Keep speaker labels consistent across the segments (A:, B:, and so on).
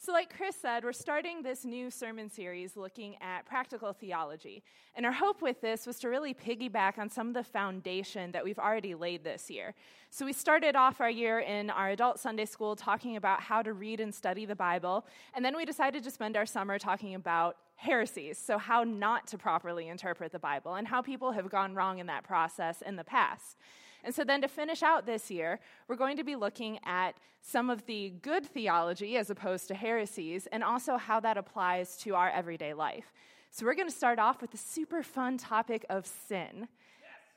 A: So, like Chris said, we're starting this new sermon series looking at practical theology. And our hope with this was to really piggyback on some of the foundation that we've already laid this year. So, we started off our year in our adult Sunday school talking about how to read and study the Bible. And then we decided to spend our summer talking about heresies, so how not to properly interpret the Bible, and how people have gone wrong in that process in the past. And so, then to finish out this year, we're going to be looking at some of the good theology as opposed to heresies, and also how that applies to our everyday life. So, we're going to start off with the super fun topic of sin.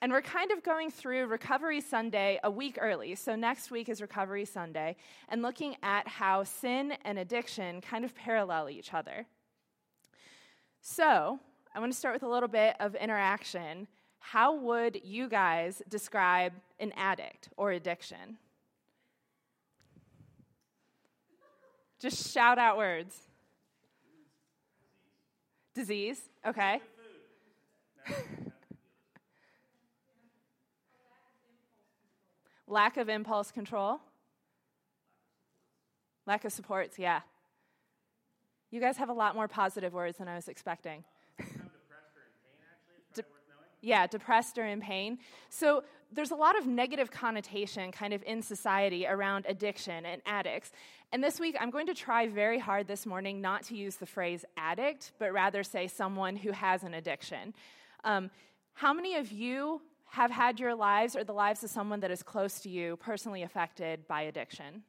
A: And we're kind of going through Recovery Sunday a week early. So, next week is Recovery Sunday, and looking at how sin and addiction kind of parallel each other. So, I want to start with a little bit of interaction. How would you guys describe an addict or addiction? Just shout out words. Disease, okay. Lack of impulse control. Lack of supports, yeah. You guys have a lot more positive words than I was expecting. Yeah, depressed or in pain. So there's a lot of negative connotation kind of in society around addiction and addicts. And this week, I'm going to try very hard this morning not to use the phrase addict, but rather say someone who has an addiction. Um, how many of you have had your lives or the lives of someone that is close to you personally affected by addiction?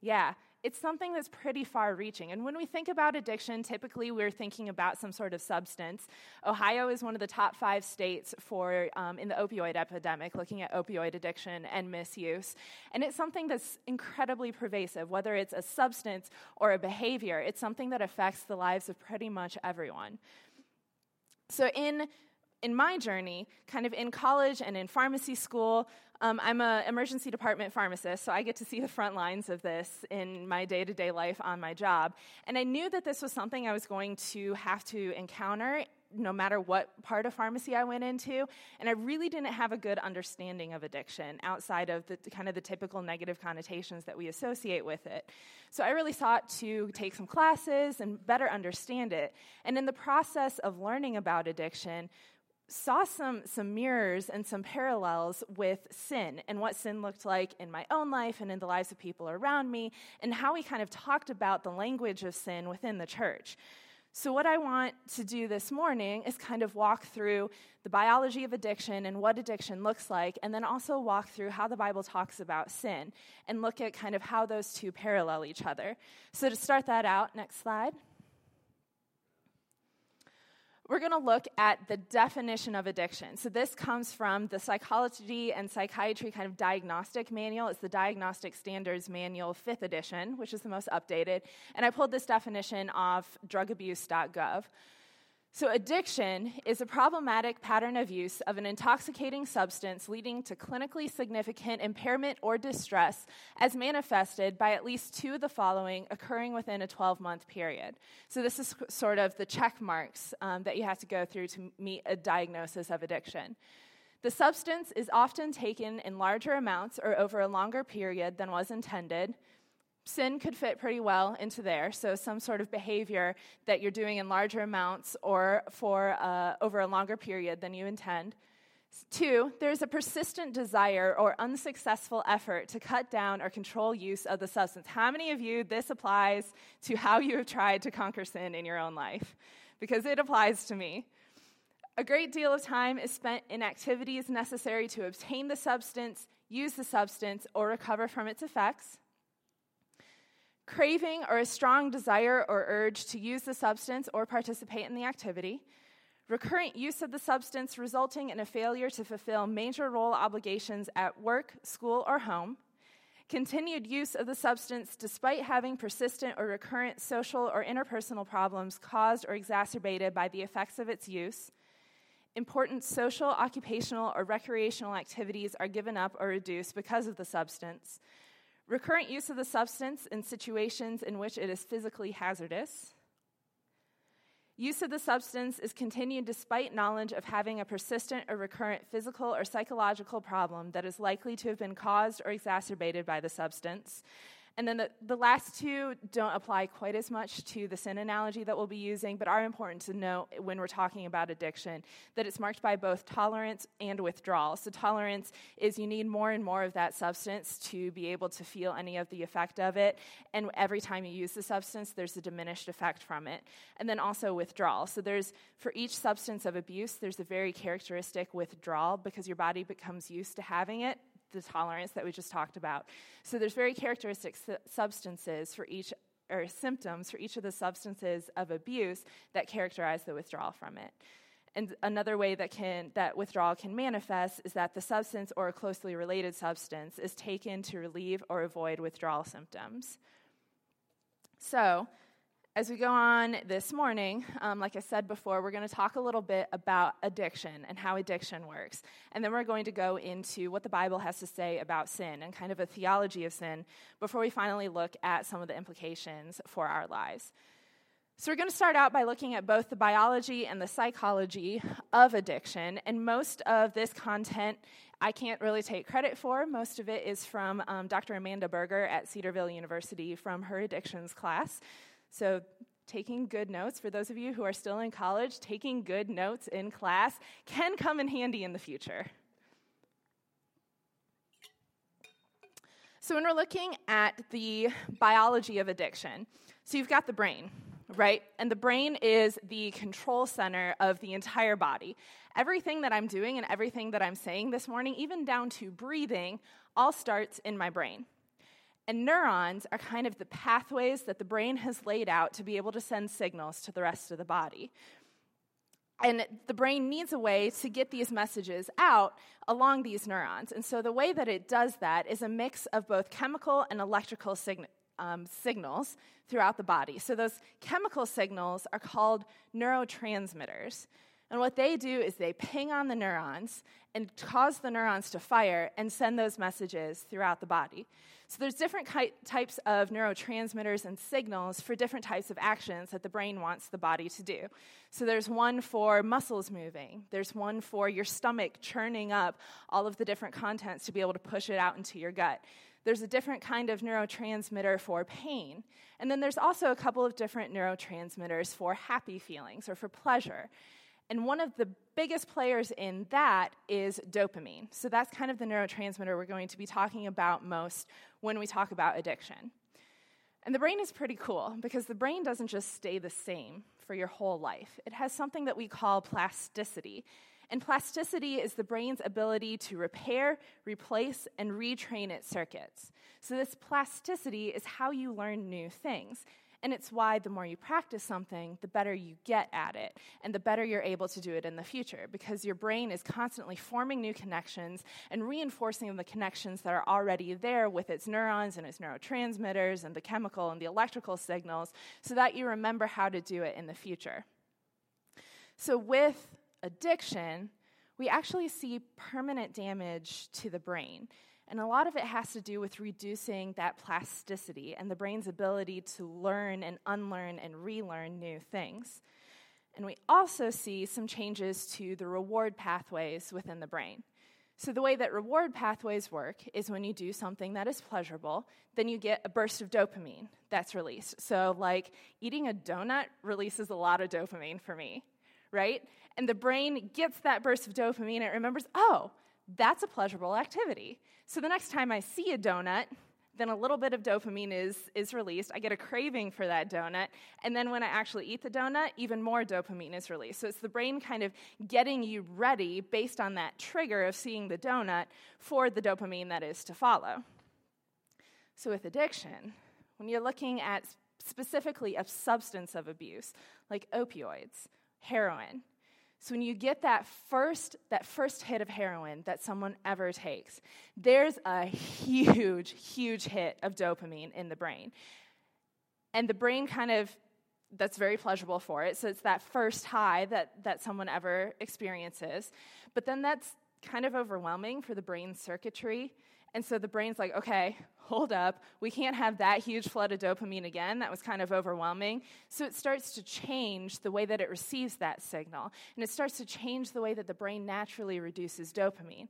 A: Yeah, it's something that's pretty far reaching. And when we think about addiction, typically we're thinking about some sort of substance. Ohio is one of the top five states for um, in the opioid epidemic, looking at opioid addiction and misuse. And it's something that's incredibly pervasive, whether it's a substance or a behavior. It's something that affects the lives of pretty much everyone. So in in my journey, kind of in college and in pharmacy school, um, I'm an emergency department pharmacist, so I get to see the front lines of this in my day to day life on my job. And I knew that this was something I was going to have to encounter no matter what part of pharmacy I went into. And I really didn't have a good understanding of addiction outside of the kind of the typical negative connotations that we associate with it. So I really sought to take some classes and better understand it. And in the process of learning about addiction, saw some, some mirrors and some parallels with sin and what sin looked like in my own life and in the lives of people around me, and how we kind of talked about the language of sin within the church. So, what I want to do this morning is kind of walk through the biology of addiction and what addiction looks like, and then also walk through how the Bible talks about sin and look at kind of how those two parallel each other. So, to start that out, next slide we're going to look at the definition of addiction. So, this comes from the Psychology and Psychiatry kind of diagnostic manual. It's the Diagnostic Standards Manual, 5th edition, which is the most updated. And I pulled this definition off drugabuse.gov. So, addiction is a problematic pattern of use of an intoxicating substance leading to clinically significant impairment or distress as manifested by at least two of the following occurring within a 12 month period. So, this is sort of the check marks um, that you have to go through to meet a diagnosis of addiction. The substance is often taken in larger amounts or over a longer period than was intended sin could fit pretty well into there. So, some sort of behavior that you're doing in larger amounts or for uh, over a longer period than you intend. Two, there's a persistent desire or unsuccessful effort to cut down or control use of the substance. How many of you this applies to how you have tried to conquer sin in your own life? Because it applies to me. A great deal of time is spent in activities necessary to obtain the substance, use the substance, or recover from its effects craving or a strong desire or urge to use the substance or participate in the activity, recurrent use of the substance resulting in a failure to fulfill major role obligations at work, school, or home, continued use of the substance despite having persistent or recurrent social or interpersonal problems caused or exacerbated by the effects of its use. Important social, occupational, or recreational activities are given up or reduced because of the substance recurrent use of the substance in situations in which it is physically hazardous. Use of the substance is continued despite knowledge of having a persistent or recurrent physical or psychological problem that is likely to have been caused or exacerbated by the substance. And then the, the last two don't apply quite as much to the sin analogy that we'll be using, but are important to note when we're talking about addiction that it's marked by both tolerance and withdrawal. So, tolerance is you need more and more of that substance to be able to feel any of the effect of it. And every time you use the substance, there's a diminished effect from it. And then also withdrawal. So, there's for each substance of abuse, there's a very characteristic withdrawal because your body becomes used to having it the tolerance that we just talked about. So there's very characteristic su- substances for each or symptoms for each of the substances of abuse that characterize the withdrawal from it. And another way that can that withdrawal can manifest is that the substance or a closely related substance is taken to relieve or avoid withdrawal symptoms. So, as we go on this morning, um, like I said before, we're going to talk a little bit about addiction and how addiction works. And then we're going to go into what the Bible has to say about sin and kind of a theology of sin before we finally look at some of the implications for our lives. So, we're going to start out by looking at both the biology and the psychology of addiction. And most of this content I can't really take credit for. Most of it is from um, Dr. Amanda Berger at Cedarville University from her addictions class. So, taking good notes, for those of you who are still in college, taking good notes in class can come in handy in the future. So, when we're looking at the biology of addiction, so you've got the brain, right? And the brain is the control center of the entire body. Everything that I'm doing and everything that I'm saying this morning, even down to breathing, all starts in my brain. And neurons are kind of the pathways that the brain has laid out to be able to send signals to the rest of the body. And the brain needs a way to get these messages out along these neurons. And so the way that it does that is a mix of both chemical and electrical sign- um, signals throughout the body. So those chemical signals are called neurotransmitters. And what they do is they ping on the neurons and cause the neurons to fire and send those messages throughout the body. So there's different types of neurotransmitters and signals for different types of actions that the brain wants the body to do. So there's one for muscles moving. There's one for your stomach churning up all of the different contents to be able to push it out into your gut. There's a different kind of neurotransmitter for pain. And then there's also a couple of different neurotransmitters for happy feelings or for pleasure. And one of the biggest players in that is dopamine. So that's kind of the neurotransmitter we're going to be talking about most when we talk about addiction. And the brain is pretty cool because the brain doesn't just stay the same for your whole life, it has something that we call plasticity. And plasticity is the brain's ability to repair, replace, and retrain its circuits. So, this plasticity is how you learn new things. And it's why the more you practice something, the better you get at it, and the better you're able to do it in the future, because your brain is constantly forming new connections and reinforcing the connections that are already there with its neurons and its neurotransmitters and the chemical and the electrical signals, so that you remember how to do it in the future. So, with addiction, we actually see permanent damage to the brain. And a lot of it has to do with reducing that plasticity and the brain's ability to learn and unlearn and relearn new things. And we also see some changes to the reward pathways within the brain. So, the way that reward pathways work is when you do something that is pleasurable, then you get a burst of dopamine that's released. So, like eating a donut releases a lot of dopamine for me, right? And the brain gets that burst of dopamine it remembers, oh, that's a pleasurable activity. So the next time I see a donut, then a little bit of dopamine is, is released. I get a craving for that donut. And then when I actually eat the donut, even more dopamine is released. So it's the brain kind of getting you ready based on that trigger of seeing the donut for the dopamine that is to follow. So with addiction, when you're looking at specifically a substance of abuse, like opioids, heroin, so when you get that first that first hit of heroin that someone ever takes, there's a huge huge hit of dopamine in the brain. And the brain kind of that's very pleasurable for it. So it's that first high that that someone ever experiences. But then that's kind of overwhelming for the brain circuitry. And so the brain's like, okay, hold up, we can't have that huge flood of dopamine again. That was kind of overwhelming. So it starts to change the way that it receives that signal. And it starts to change the way that the brain naturally reduces dopamine.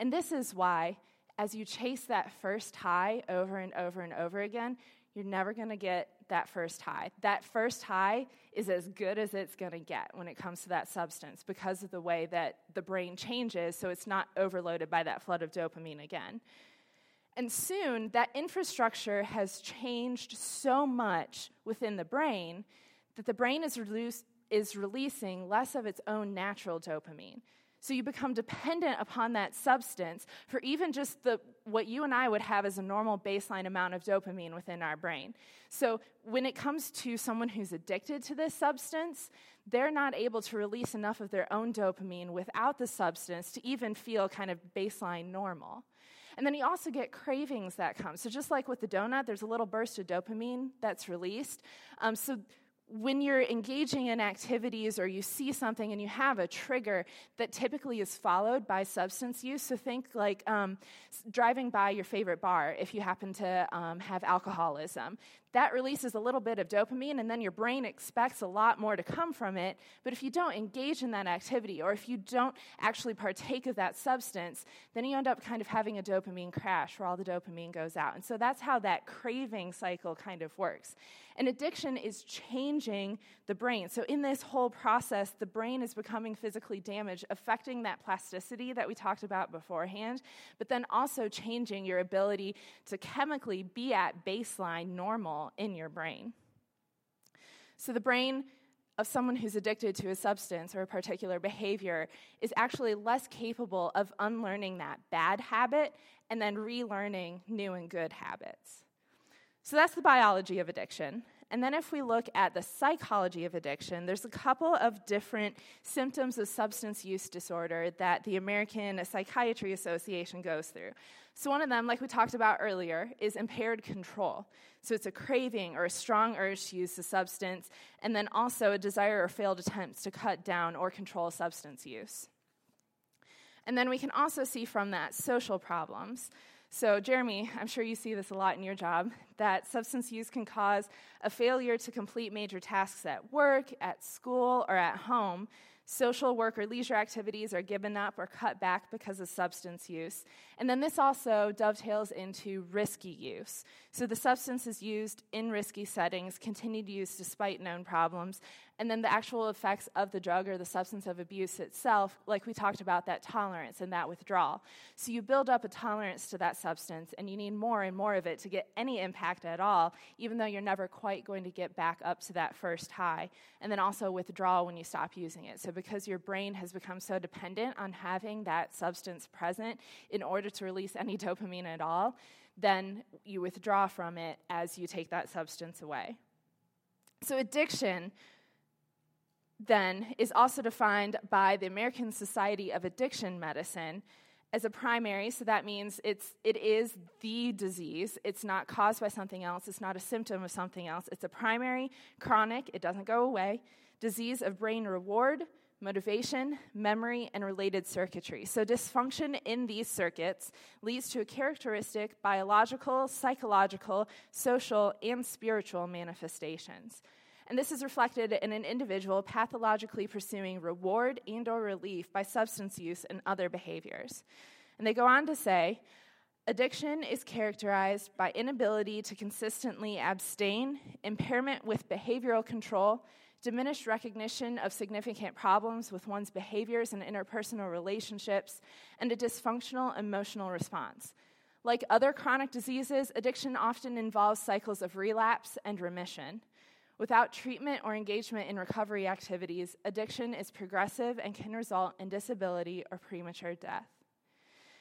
A: And this is why as you chase that first high over and over and over again, you're never going to get that first high. That first high is as good as it's going to get when it comes to that substance because of the way that the brain changes, so it's not overloaded by that flood of dopamine again. And soon, that infrastructure has changed so much within the brain that the brain is, is releasing less of its own natural dopamine. So you become dependent upon that substance for even just the what you and I would have as a normal baseline amount of dopamine within our brain. So when it comes to someone who's addicted to this substance, they're not able to release enough of their own dopamine without the substance to even feel kind of baseline normal. And then you also get cravings that come. So just like with the donut, there's a little burst of dopamine that's released. Um, so when you're engaging in activities or you see something and you have a trigger that typically is followed by substance use, so think like um, driving by your favorite bar if you happen to um, have alcoholism that releases a little bit of dopamine, and then your brain expects a lot more to come from it. But if you don't engage in that activity, or if you don't actually partake of that substance, then you end up kind of having a dopamine crash where all the dopamine goes out. And so that's how that craving cycle kind of works. And addiction is changing the brain. So, in this whole process, the brain is becoming physically damaged, affecting that plasticity that we talked about beforehand, but then also changing your ability to chemically be at baseline normal in your brain. So, the brain of someone who's addicted to a substance or a particular behavior is actually less capable of unlearning that bad habit and then relearning new and good habits. So, that's the biology of addiction. And then, if we look at the psychology of addiction, there's a couple of different symptoms of substance use disorder that the American Psychiatry Association goes through. So, one of them, like we talked about earlier, is impaired control. So, it's a craving or a strong urge to use the substance, and then also a desire or failed attempts to cut down or control substance use. And then we can also see from that social problems. So, Jeremy, I'm sure you see this a lot in your job that substance use can cause a failure to complete major tasks at work, at school, or at home Social work or leisure activities are given up or cut back because of substance use. And then this also dovetails into risky use. So the substance is used in risky settings, continued use despite known problems, and then the actual effects of the drug or the substance of abuse itself, like we talked about, that tolerance and that withdrawal. So you build up a tolerance to that substance, and you need more and more of it to get any impact at all, even though you're never quite going to get back up to that first high. And then also withdrawal when you stop using it. So because your brain has become so dependent on having that substance present in order to release any dopamine at all, then you withdraw from it as you take that substance away. So, addiction then is also defined by the American Society of Addiction Medicine as a primary, so that means it's, it is the disease. It's not caused by something else, it's not a symptom of something else. It's a primary, chronic, it doesn't go away, disease of brain reward, motivation, memory, and related circuitry. So, dysfunction in these circuits leads to a characteristic biological, psychological, social, and spiritual manifestations. And this is reflected in an individual pathologically pursuing reward and or relief by substance use and other behaviors. And they go on to say, Addiction is characterized by inability to consistently abstain, impairment with behavioral control, diminished recognition of significant problems with one's behaviors and interpersonal relationships, and a dysfunctional emotional response. Like other chronic diseases, addiction often involves cycles of relapse and remission. Without treatment or engagement in recovery activities, addiction is progressive and can result in disability or premature death.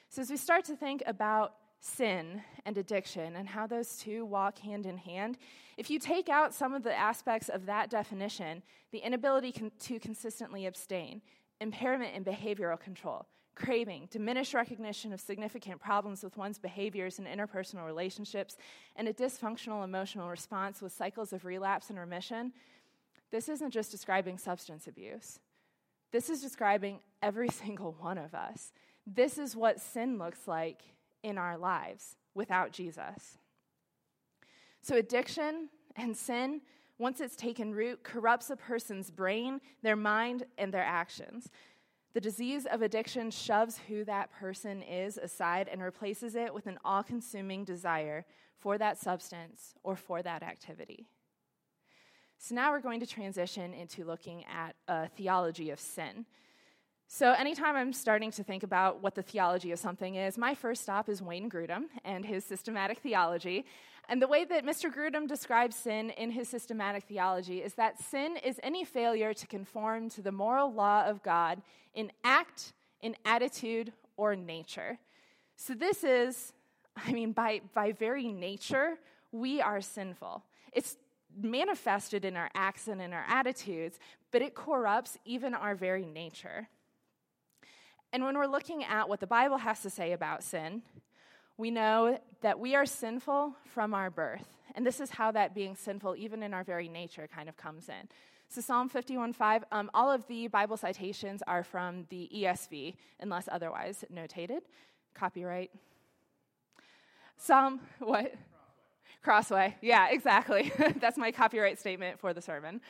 A: So, as we start to think about sin and addiction and how those two walk hand in hand, if you take out some of the aspects of that definition, the inability con- to consistently abstain, impairment in behavioral control, craving, diminished recognition of significant problems with one's behaviors and interpersonal relationships, and a dysfunctional emotional response with cycles of relapse and remission, this isn't just describing substance abuse. This is describing every single one of us. This is what sin looks like in our lives without Jesus. So, addiction and sin, once it's taken root, corrupts a person's brain, their mind, and their actions. The disease of addiction shoves who that person is aside and replaces it with an all consuming desire for that substance or for that activity. So now we're going to transition into looking at a theology of sin. So, anytime I'm starting to think about what the theology of something is, my first stop is Wayne Grudem and his systematic theology. And the way that Mr. Grudem describes sin in his systematic theology is that sin is any failure to conform to the moral law of God in act, in attitude, or nature. So, this is, I mean, by, by very nature, we are sinful. It's manifested in our acts and in our attitudes, but it corrupts even our very nature. And when we're looking at what the Bible has to say about sin, we know that we are sinful from our birth. And this is how that being sinful, even in our very nature, kind of comes in. So, Psalm 51:5, um, all of the Bible citations are from the ESV, unless otherwise notated. Copyright. Psalm, what? Crossway. Yeah, exactly. That's my copyright statement for the sermon.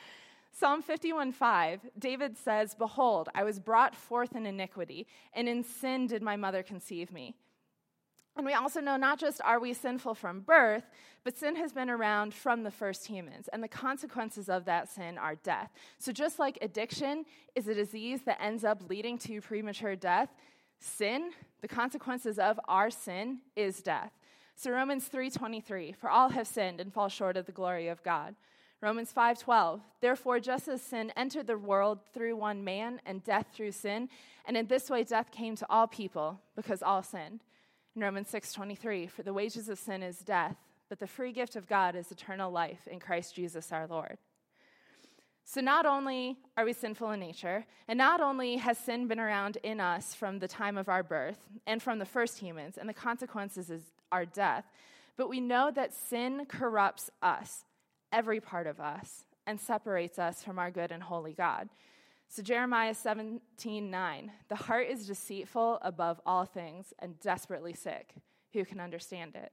A: Psalm 51:5, David says, Behold, I was brought forth in iniquity, and in sin did my mother conceive me. And we also know not just are we sinful from birth, but sin has been around from the first humans, and the consequences of that sin are death. So just like addiction is a disease that ends up leading to premature death, sin, the consequences of our sin is death. So Romans 3:23, for all have sinned and fall short of the glory of God. Romans 5:12 Therefore just as sin entered the world through one man and death through sin and in this way death came to all people because all sinned. In Romans 6:23 For the wages of sin is death but the free gift of God is eternal life in Christ Jesus our Lord. So, not only are we sinful in nature, and not only has sin been around in us from the time of our birth and from the first humans, and the consequences is our death, but we know that sin corrupts us every part of us and separates us from our good and holy God. So Jeremiah 17, 9, the heart is deceitful above all things and desperately sick. Who can understand it?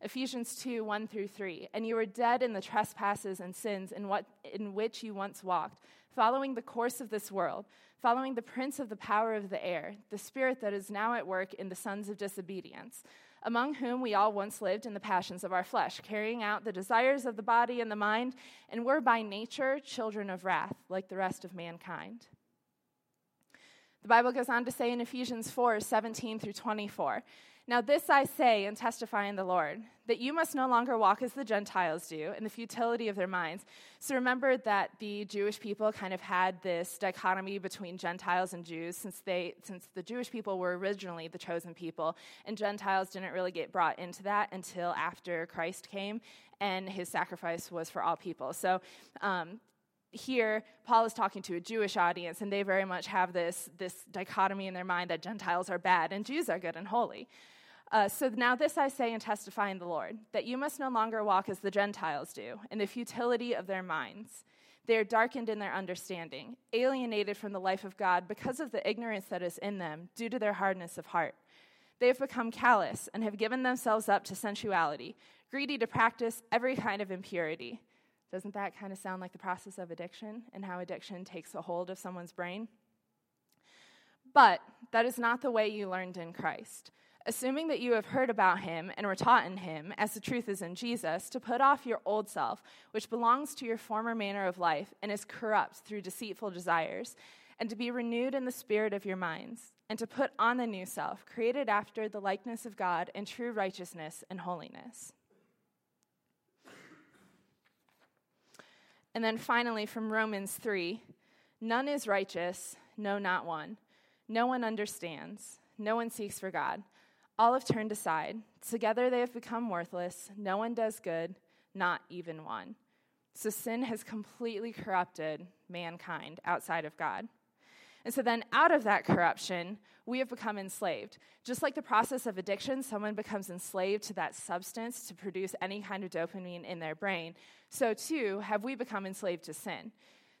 A: Ephesians 2, 1 through 3, and you were dead in the trespasses and sins in, what, in which you once walked, following the course of this world, following the prince of the power of the air, the spirit that is now at work in the sons of disobedience among whom we all once lived in the passions of our flesh, carrying out the desires of the body and the mind, and were by nature children of wrath, like the rest of mankind. The Bible goes on to say in Ephesians 4 17 through 24, now, this I say and testify in the Lord, that you must no longer walk as the Gentiles do in the futility of their minds. So remember that the Jewish people kind of had this dichotomy between Gentiles and Jews since, they, since the Jewish people were originally the chosen people, and Gentiles didn't really get brought into that until after Christ came and his sacrifice was for all people. So um, here paul is talking to a jewish audience and they very much have this, this dichotomy in their mind that gentiles are bad and jews are good and holy uh, so now this I say and testify in the Lord, that you must no longer walk as the Gentiles do, in the futility of their minds. They are darkened in their understanding, alienated from the life of God because of the ignorance that is in them, due to their hardness of heart. They have become callous and have given themselves up to sensuality, greedy to practice every kind of impurity. Doesn't that kind of sound like the process of addiction and how addiction takes a hold of someone's brain? But that is not the way you learned in Christ assuming that you have heard about him and were taught in him, as the truth is in Jesus, to put off your old self, which belongs to your former manner of life and is corrupt through deceitful desires, and to be renewed in the spirit of your minds, and to put on the new self, created after the likeness of God in true righteousness and holiness. And then finally, from Romans 3 None is righteous, no, not one. No one understands, no one seeks for God. All have turned aside. Together they have become worthless. No one does good, not even one. So sin has completely corrupted mankind outside of God. And so then, out of that corruption, we have become enslaved. Just like the process of addiction, someone becomes enslaved to that substance to produce any kind of dopamine in their brain, so too have we become enslaved to sin.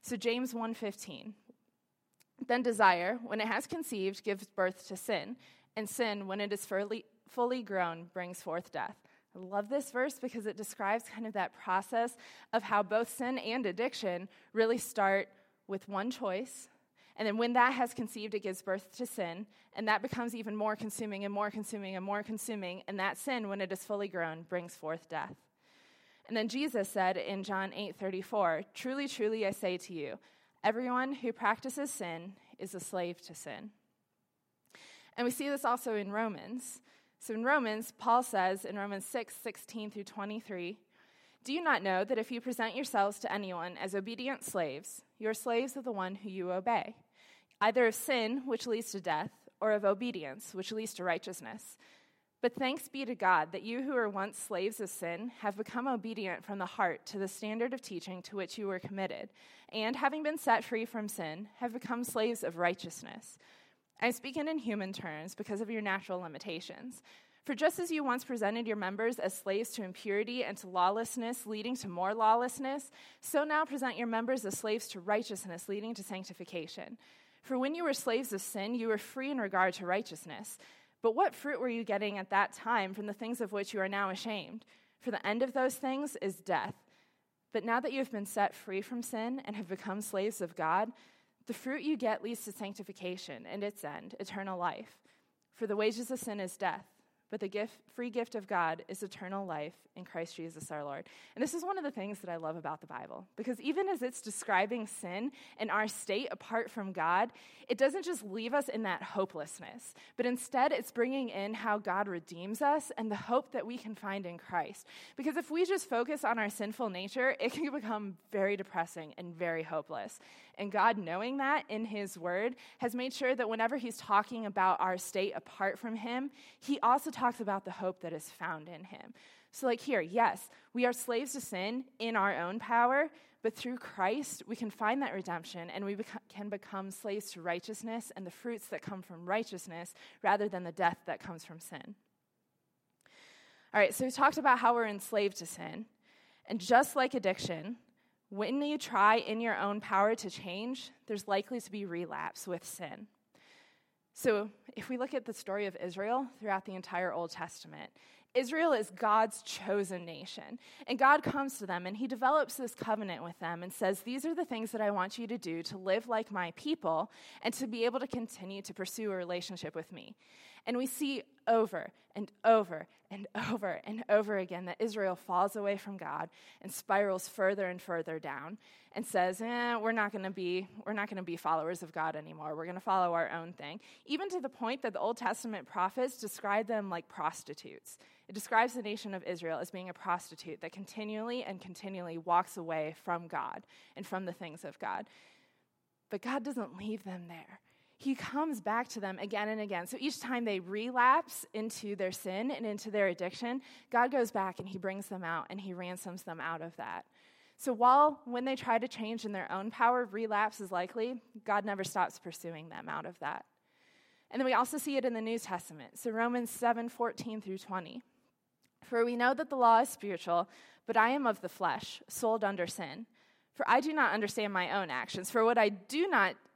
A: So James 1:15. Then desire, when it has conceived, gives birth to sin, and sin, when it is fully, grown, brings forth death. I love this verse because it describes kind of that process of how both sin and addiction really start with one choice And then when that has conceived, it gives birth to sin, and that becomes even more consuming and more consuming and more consuming. And that sin, when it is fully grown, brings forth death. And then Jesus said in John 8 34, Truly, truly, I say to you, everyone who practices sin is a slave to sin. And we see this also in Romans. So in Romans, Paul says in Romans 6 16 through 23, Do you not know that if you present yourselves to anyone as obedient slaves, you are slaves of the one who you obey, either of sin, which leads to death, or of obedience, which leads to righteousness? But thanks be to God that you who were once slaves of sin have become obedient from the heart to the standard of teaching to which you were committed, and having been set free from sin, have become slaves of righteousness. I'm speaking in human terms because of your natural limitations. For just as you once presented your members as slaves to impurity and to lawlessness, leading to more lawlessness, so now present your members as slaves to righteousness, leading to sanctification. For when you were slaves of sin, you were free in regard to righteousness. But what fruit were you getting at that time from the things of which you are now ashamed? For the end of those things is death. But now that you have been set free from sin and have become slaves of God, the fruit you get leads to sanctification and its end, eternal life. For the wages of sin is death but the gift, free gift of God is eternal life in Christ Jesus our Lord. And this is one of the things that I love about the Bible, because even as it's describing sin and our state apart from God, it doesn't just leave us in that hopelessness, but instead it's bringing in how God redeems us and the hope that we can find in Christ. Because if we just focus on our sinful nature, it can become very depressing and very hopeless. And God, knowing that in His Word, has made sure that whenever He's talking about our state apart from Him, He also talks about the hope that is found in Him. So, like here, yes, we are slaves to sin in our own power, but through Christ, we can find that redemption and we can become slaves to righteousness and the fruits that come from righteousness rather than the death that comes from sin. All right, so we talked about how we're enslaved to sin. And just like addiction, when you try in your own power to change, there's likely to be relapse with sin. So, if we look at the story of Israel throughout the entire Old Testament, Israel is God's chosen nation. And God comes to them and he develops this covenant with them and says, These are the things that I want you to do to live like my people and to be able to continue to pursue a relationship with me. And we see over and over and over and over again that Israel falls away from God and spirals further and further down and says, eh, we're not going to be we're not going to be followers of God anymore. We're going to follow our own thing. Even to the point that the Old Testament prophets describe them like prostitutes. It describes the nation of Israel as being a prostitute that continually and continually walks away from God and from the things of God. But God doesn't leave them there he comes back to them again and again. So each time they relapse into their sin and into their addiction, God goes back and he brings them out and he ransoms them out of that. So while when they try to change in their own power, relapse is likely, God never stops pursuing them out of that. And then we also see it in the New Testament. So Romans 7 14 through 20. For we know that the law is spiritual, but I am of the flesh, sold under sin. For I do not understand my own actions. For what I do not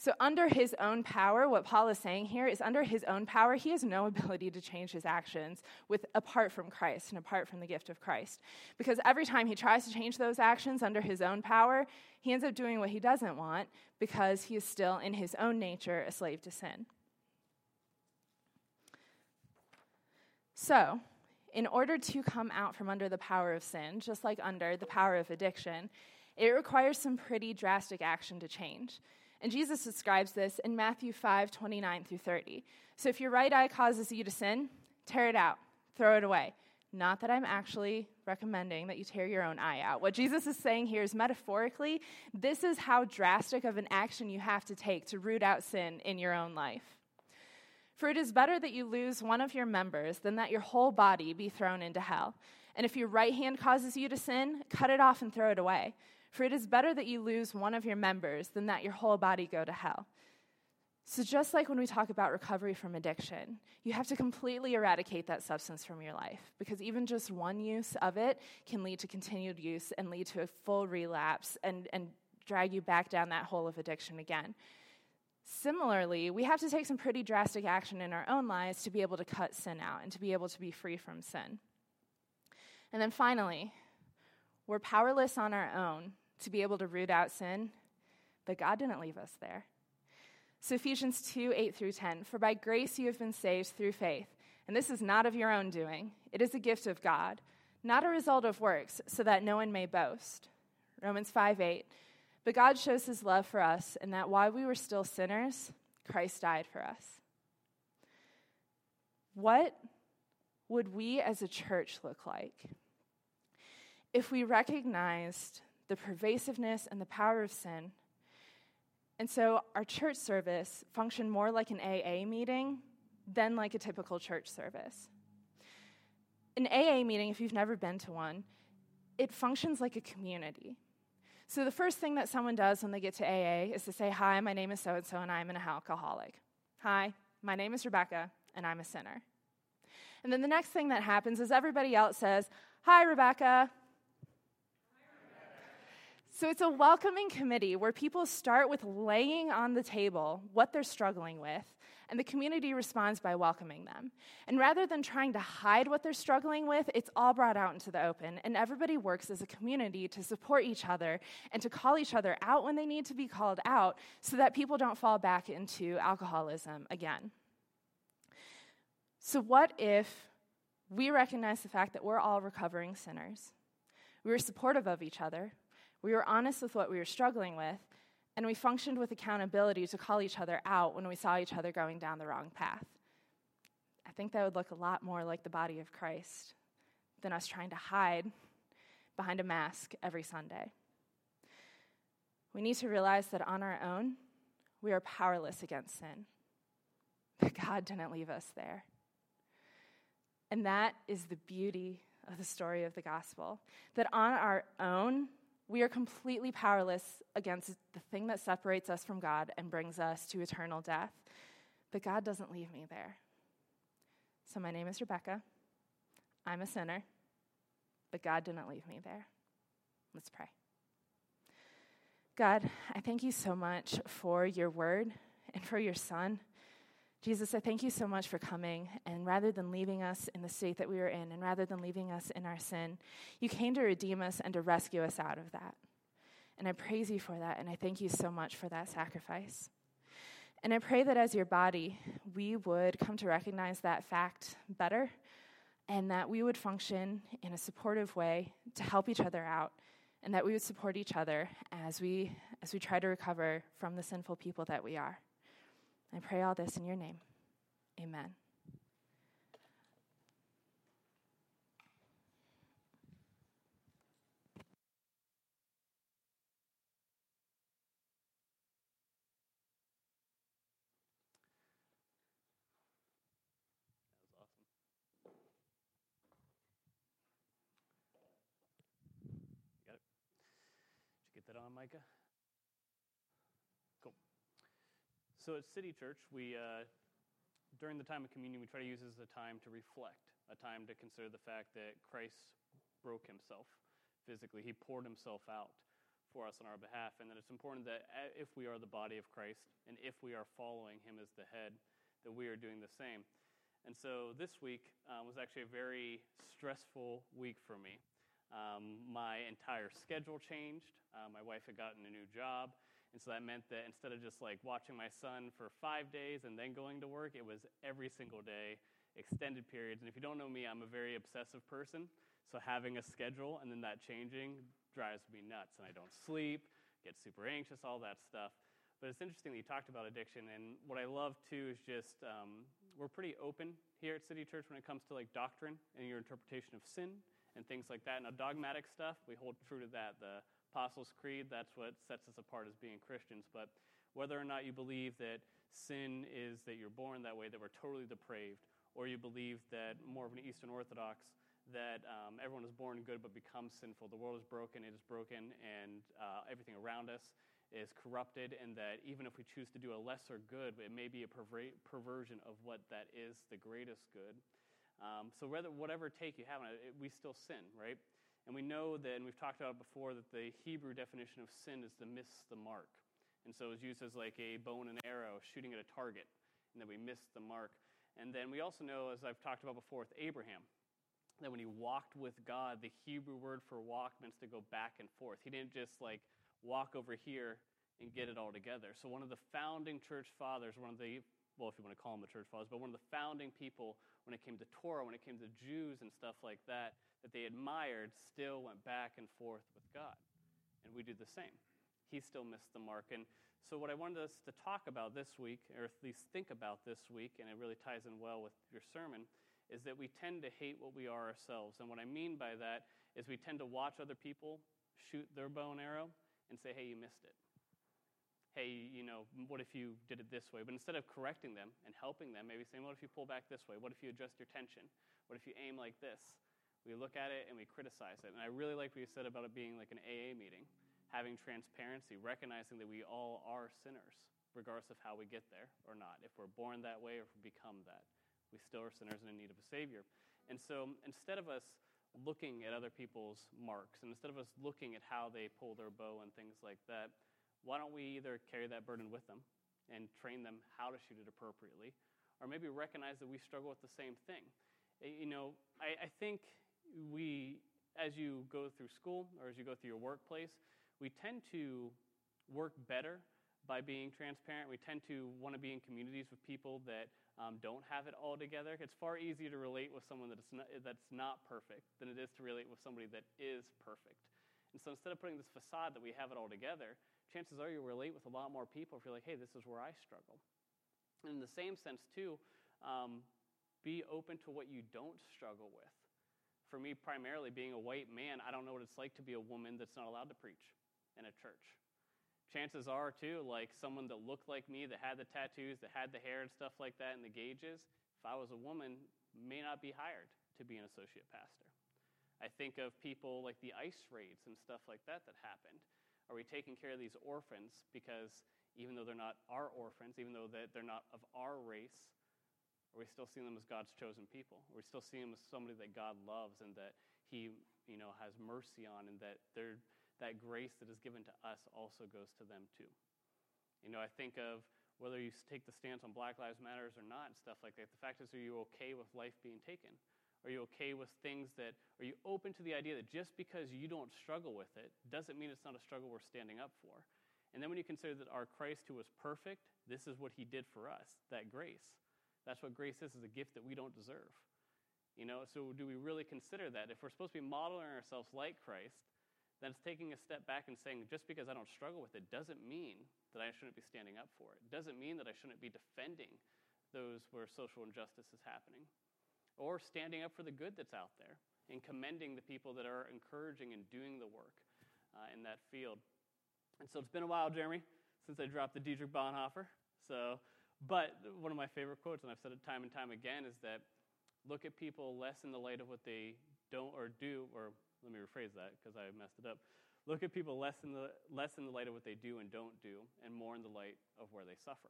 A: So, under his own power, what Paul is saying here is under his own power, he has no ability to change his actions with, apart from Christ and apart from the gift of Christ. Because every time he tries to change those actions under his own power, he ends up doing what he doesn't want because he is still, in his own nature, a slave to sin. So, in order to come out from under the power of sin, just like under the power of addiction, it requires some pretty drastic action to change. And Jesus describes this in Matthew 5 29 through 30. So if your right eye causes you to sin, tear it out, throw it away. Not that I'm actually recommending that you tear your own eye out. What Jesus is saying here is metaphorically, this is how drastic of an action you have to take to root out sin in your own life. For it is better that you lose one of your members than that your whole body be thrown into hell. And if your right hand causes you to sin, cut it off and throw it away. For it is better that you lose one of your members than that your whole body go to hell. So, just like when we talk about recovery from addiction, you have to completely eradicate that substance from your life because even just one use of it can lead to continued use and lead to a full relapse and, and drag you back down that hole of addiction again. Similarly, we have to take some pretty drastic action in our own lives to be able to cut sin out and to be able to be free from sin. And then finally, we're powerless on our own to be able to root out sin, but God didn't leave us there. So, Ephesians 2 8 through 10 For by grace you have been saved through faith, and this is not of your own doing, it is a gift of God, not a result of works, so that no one may boast. Romans 5 8 But God shows his love for us, in that while we were still sinners, Christ died for us. What would we as a church look like if we recognized the pervasiveness and the power of sin and so our church service functioned more like an AA meeting than like a typical church service. An AA meeting, if you've never been to one, it functions like a community. So the first thing that someone does when they get to AA is to say, Hi, my name is so and so, and I'm an alcoholic. Hi, my name is Rebecca, and I'm a sinner. And then the next thing that happens is everybody else says, Hi, Rebecca, so it's a welcoming committee where people start with laying on the table what they're struggling with, and the community responds by welcoming them. And rather than trying to hide what they're struggling with, it's all brought out into the open, and everybody works as a community to support each other and to call each other out when they need to be called out so that people don't fall back into alcoholism again. So, what if we recognize the fact that we're all recovering sinners? We were supportive of each other. We were honest with what we were struggling with, and we functioned with accountability to call each other out when we saw each other going down the wrong path. I think that would look a lot more like the body of Christ than us trying to hide behind a mask every Sunday. We need to realize that on our own, we are powerless against sin. But God didn't leave us there. And that is the beauty of the story of the gospel. That on our own, we are completely powerless against the thing that separates us from God and brings us to eternal death. But God doesn't leave me there. So, my name is Rebecca. I'm a sinner, but God didn't leave me there. Let's pray. God, I thank you so much for your word and for your son. Jesus, I thank you so much for coming. And rather than leaving us in the state that we were in, and rather than leaving us in our sin, you came to redeem us and to rescue us out of that. And I praise you for that. And I thank you so much for that sacrifice. And I pray that as your body, we would come to recognize that fact better and that we would function in a supportive way to help each other out and that we would support each other as we as we try to recover from the sinful people that we are. I pray all this in your name. Amen.
B: Micah? So at City Church, we, uh, during the time of communion, we try to use as a time to reflect, a time to consider the fact that Christ broke himself physically. He poured himself out for us on our behalf, and that it's important that uh, if we are the body of Christ and if we are following him as the head, that we are doing the same. And so this week uh, was actually a very stressful week for me. Um, my entire schedule changed. Uh, my wife had gotten a new job. And so that meant that instead of just like watching my son for five days and then going to work, it was every single day, extended periods. And if you don't know me, I'm a very obsessive person. So having a schedule and then that changing drives me nuts. And I don't sleep, get super anxious, all that stuff. But it's interesting that you talked about addiction. And what I love too is just um, we're pretty open here at City Church when it comes to like doctrine and your interpretation of sin and things like that. Now, dogmatic stuff, we hold true to that. The Apostles' Creed, that's what sets us apart as being Christians. But whether or not you believe that sin is that you're born that way, that we're totally depraved, or you believe that more of an Eastern Orthodox, that um, everyone is born good but becomes sinful. The world is broken, it is broken, and uh, everything around us is corrupted, and that even if we choose to do a lesser good, it may be a perver- perversion of what that is the greatest good. Um, so, whether, whatever take you have on it, we still sin, right? And we know that, and we've talked about it before, that the Hebrew definition of sin is to miss the mark. And so it's used as like a bow and arrow shooting at a target, and then we miss the mark. And then we also know, as I've talked about before with Abraham, that when he walked with God, the Hebrew word for walk means to go back and forth. He didn't just like walk over here and get it all together. So, one of the founding church fathers, one of the, well, if you want to call them the church fathers, but one of the founding people when it came to Torah, when it came to Jews and stuff like that, that they admired, still went back and forth with God. And we do the same. He still missed the mark. And so, what I wanted us to talk about this week, or at least think about this week, and it really ties in well with your sermon, is that we tend to hate what we are ourselves. And what I mean by that is we tend to watch other people shoot their bow and arrow and say, hey, you missed it. Hey, you know, what if you did it this way? But instead of correcting them and helping them, maybe saying, what if you pull back this way? What if you adjust your tension? What if you aim like this? We look at it and we criticize it. And I really like what you said about it being like an AA meeting, having transparency, recognizing that we all are sinners, regardless of how we get there or not. If we're born that way or if we become that, we still are sinners and in need of a Savior. And so instead of us looking at other people's marks, and instead of us looking at how they pull their bow and things like that, why don't we either carry that burden with them and train them how to shoot it appropriately, or maybe recognize that we struggle with the same thing? You know, I, I think we, as you go through school or as you go through your workplace, we tend to work better by being transparent. We tend to want to be in communities with people that um, don't have it all together. It's far easier to relate with someone that's not, that's not perfect than it is to relate with somebody that is perfect. And so instead of putting this facade that we have it all together, chances are you'll relate with a lot more people if you're like, hey, this is where I struggle. And in the same sense, too, um, be open to what you don't struggle with. For me, primarily being a white man, I don't know what it's like to be a woman that's not allowed to preach in a church. Chances are, too, like someone that looked like me, that had the tattoos, that had the hair and stuff like that, and the gauges, if I was a woman, may not be hired to be an associate pastor. I think of people like the ICE raids and stuff like that that happened are we taking care of these orphans because even though they're not our orphans, even though they're not of our race, are we still seeing them as God's chosen people? Are we still seeing them as somebody that God loves and that He, you know, has mercy on, and that that grace that is given to us also goes to them too? You know, I think of whether you take the stance on Black Lives Matters or not and stuff like that. The fact is, are you okay with life being taken? Are you okay with things that, are you open to the idea that just because you don't struggle with it doesn't mean it's not a struggle we're standing up for? And then when you consider that our Christ who was perfect, this is what he did for us, that grace. That's what grace is, is a gift that we don't deserve. You know, so do we really consider that? If we're supposed to be modeling ourselves like Christ, then it's taking a step back and saying, just because I don't struggle with it doesn't mean that I shouldn't be standing up for it. Doesn't mean that I shouldn't be defending those where social injustice is happening or standing up for the good that's out there and commending the people that are encouraging and doing the work uh, in that field. And so it's been a while, Jeremy, since I dropped the Dietrich Bonhoeffer. So, but one of my favorite quotes, and I've said it time and time again, is that look at people less in the light of what they don't or do, or let me rephrase that because I messed it up. Look at people less in the less in the light of what they do and don't do, and more in the light of where they suffer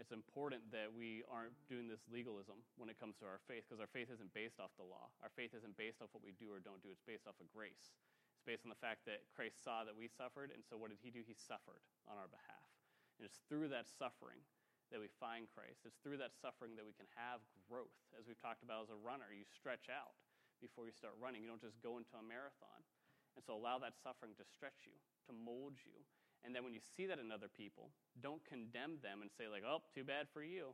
B: it's important that we aren't doing this legalism when it comes to our faith because our faith isn't based off the law. Our faith isn't based off what we do or don't do, it's based off of grace. It's based on the fact that Christ saw that we suffered, and so what did he do? He suffered on our behalf. And it's through that suffering that we find Christ. It's through that suffering that we can have growth. As we've talked about as a runner, you stretch out before you start running. You don't just go into a marathon. And so allow that suffering to stretch you, to mold you, and then when you see that in other people, don't condemn them and say, like, oh, too bad for you.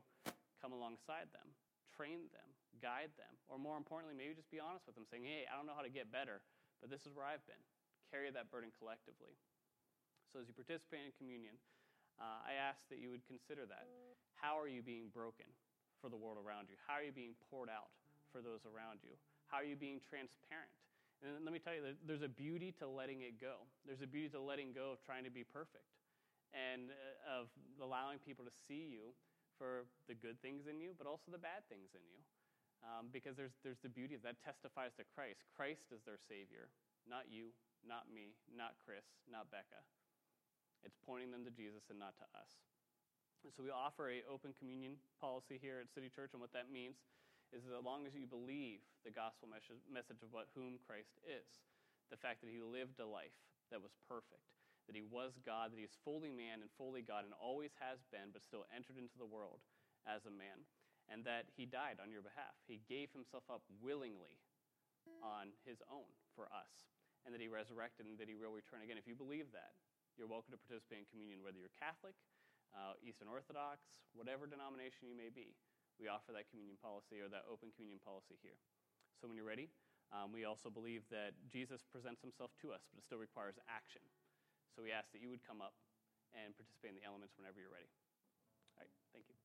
B: Come alongside them, train them, guide them. Or more importantly, maybe just be honest with them, saying, hey, I don't know how to get better, but this is where I've been. Carry that burden collectively. So as you participate in communion, uh, I ask that you would consider that. How are you being broken for the world around you? How are you being poured out for those around you? How are you being transparent? And let me tell you, there's a beauty to letting it go. There's a beauty to letting go of trying to be perfect and uh, of allowing people to see you for the good things in you, but also the bad things in you. Um, because there's, there's the beauty that testifies to Christ. Christ is their Savior, not you, not me, not Chris, not Becca. It's pointing them to Jesus and not to us. And so we offer a open communion policy here at City Church, and what that means is that as long as you believe the gospel message of what whom Christ is, the fact that he lived a life that was perfect, that he was God, that he is fully man and fully God and always has been, but still entered into the world as a man, and that he died on your behalf. He gave himself up willingly on his own for us, and that he resurrected and that he will return again. If you believe that, you're welcome to participate in communion, whether you're Catholic, uh, Eastern Orthodox, whatever denomination you may be we offer that communion policy or that open communion policy here. So when you're ready, um, we also believe that Jesus presents himself to us, but it still requires action. So we ask that you would come up and participate in the elements whenever you're ready. All right, thank you.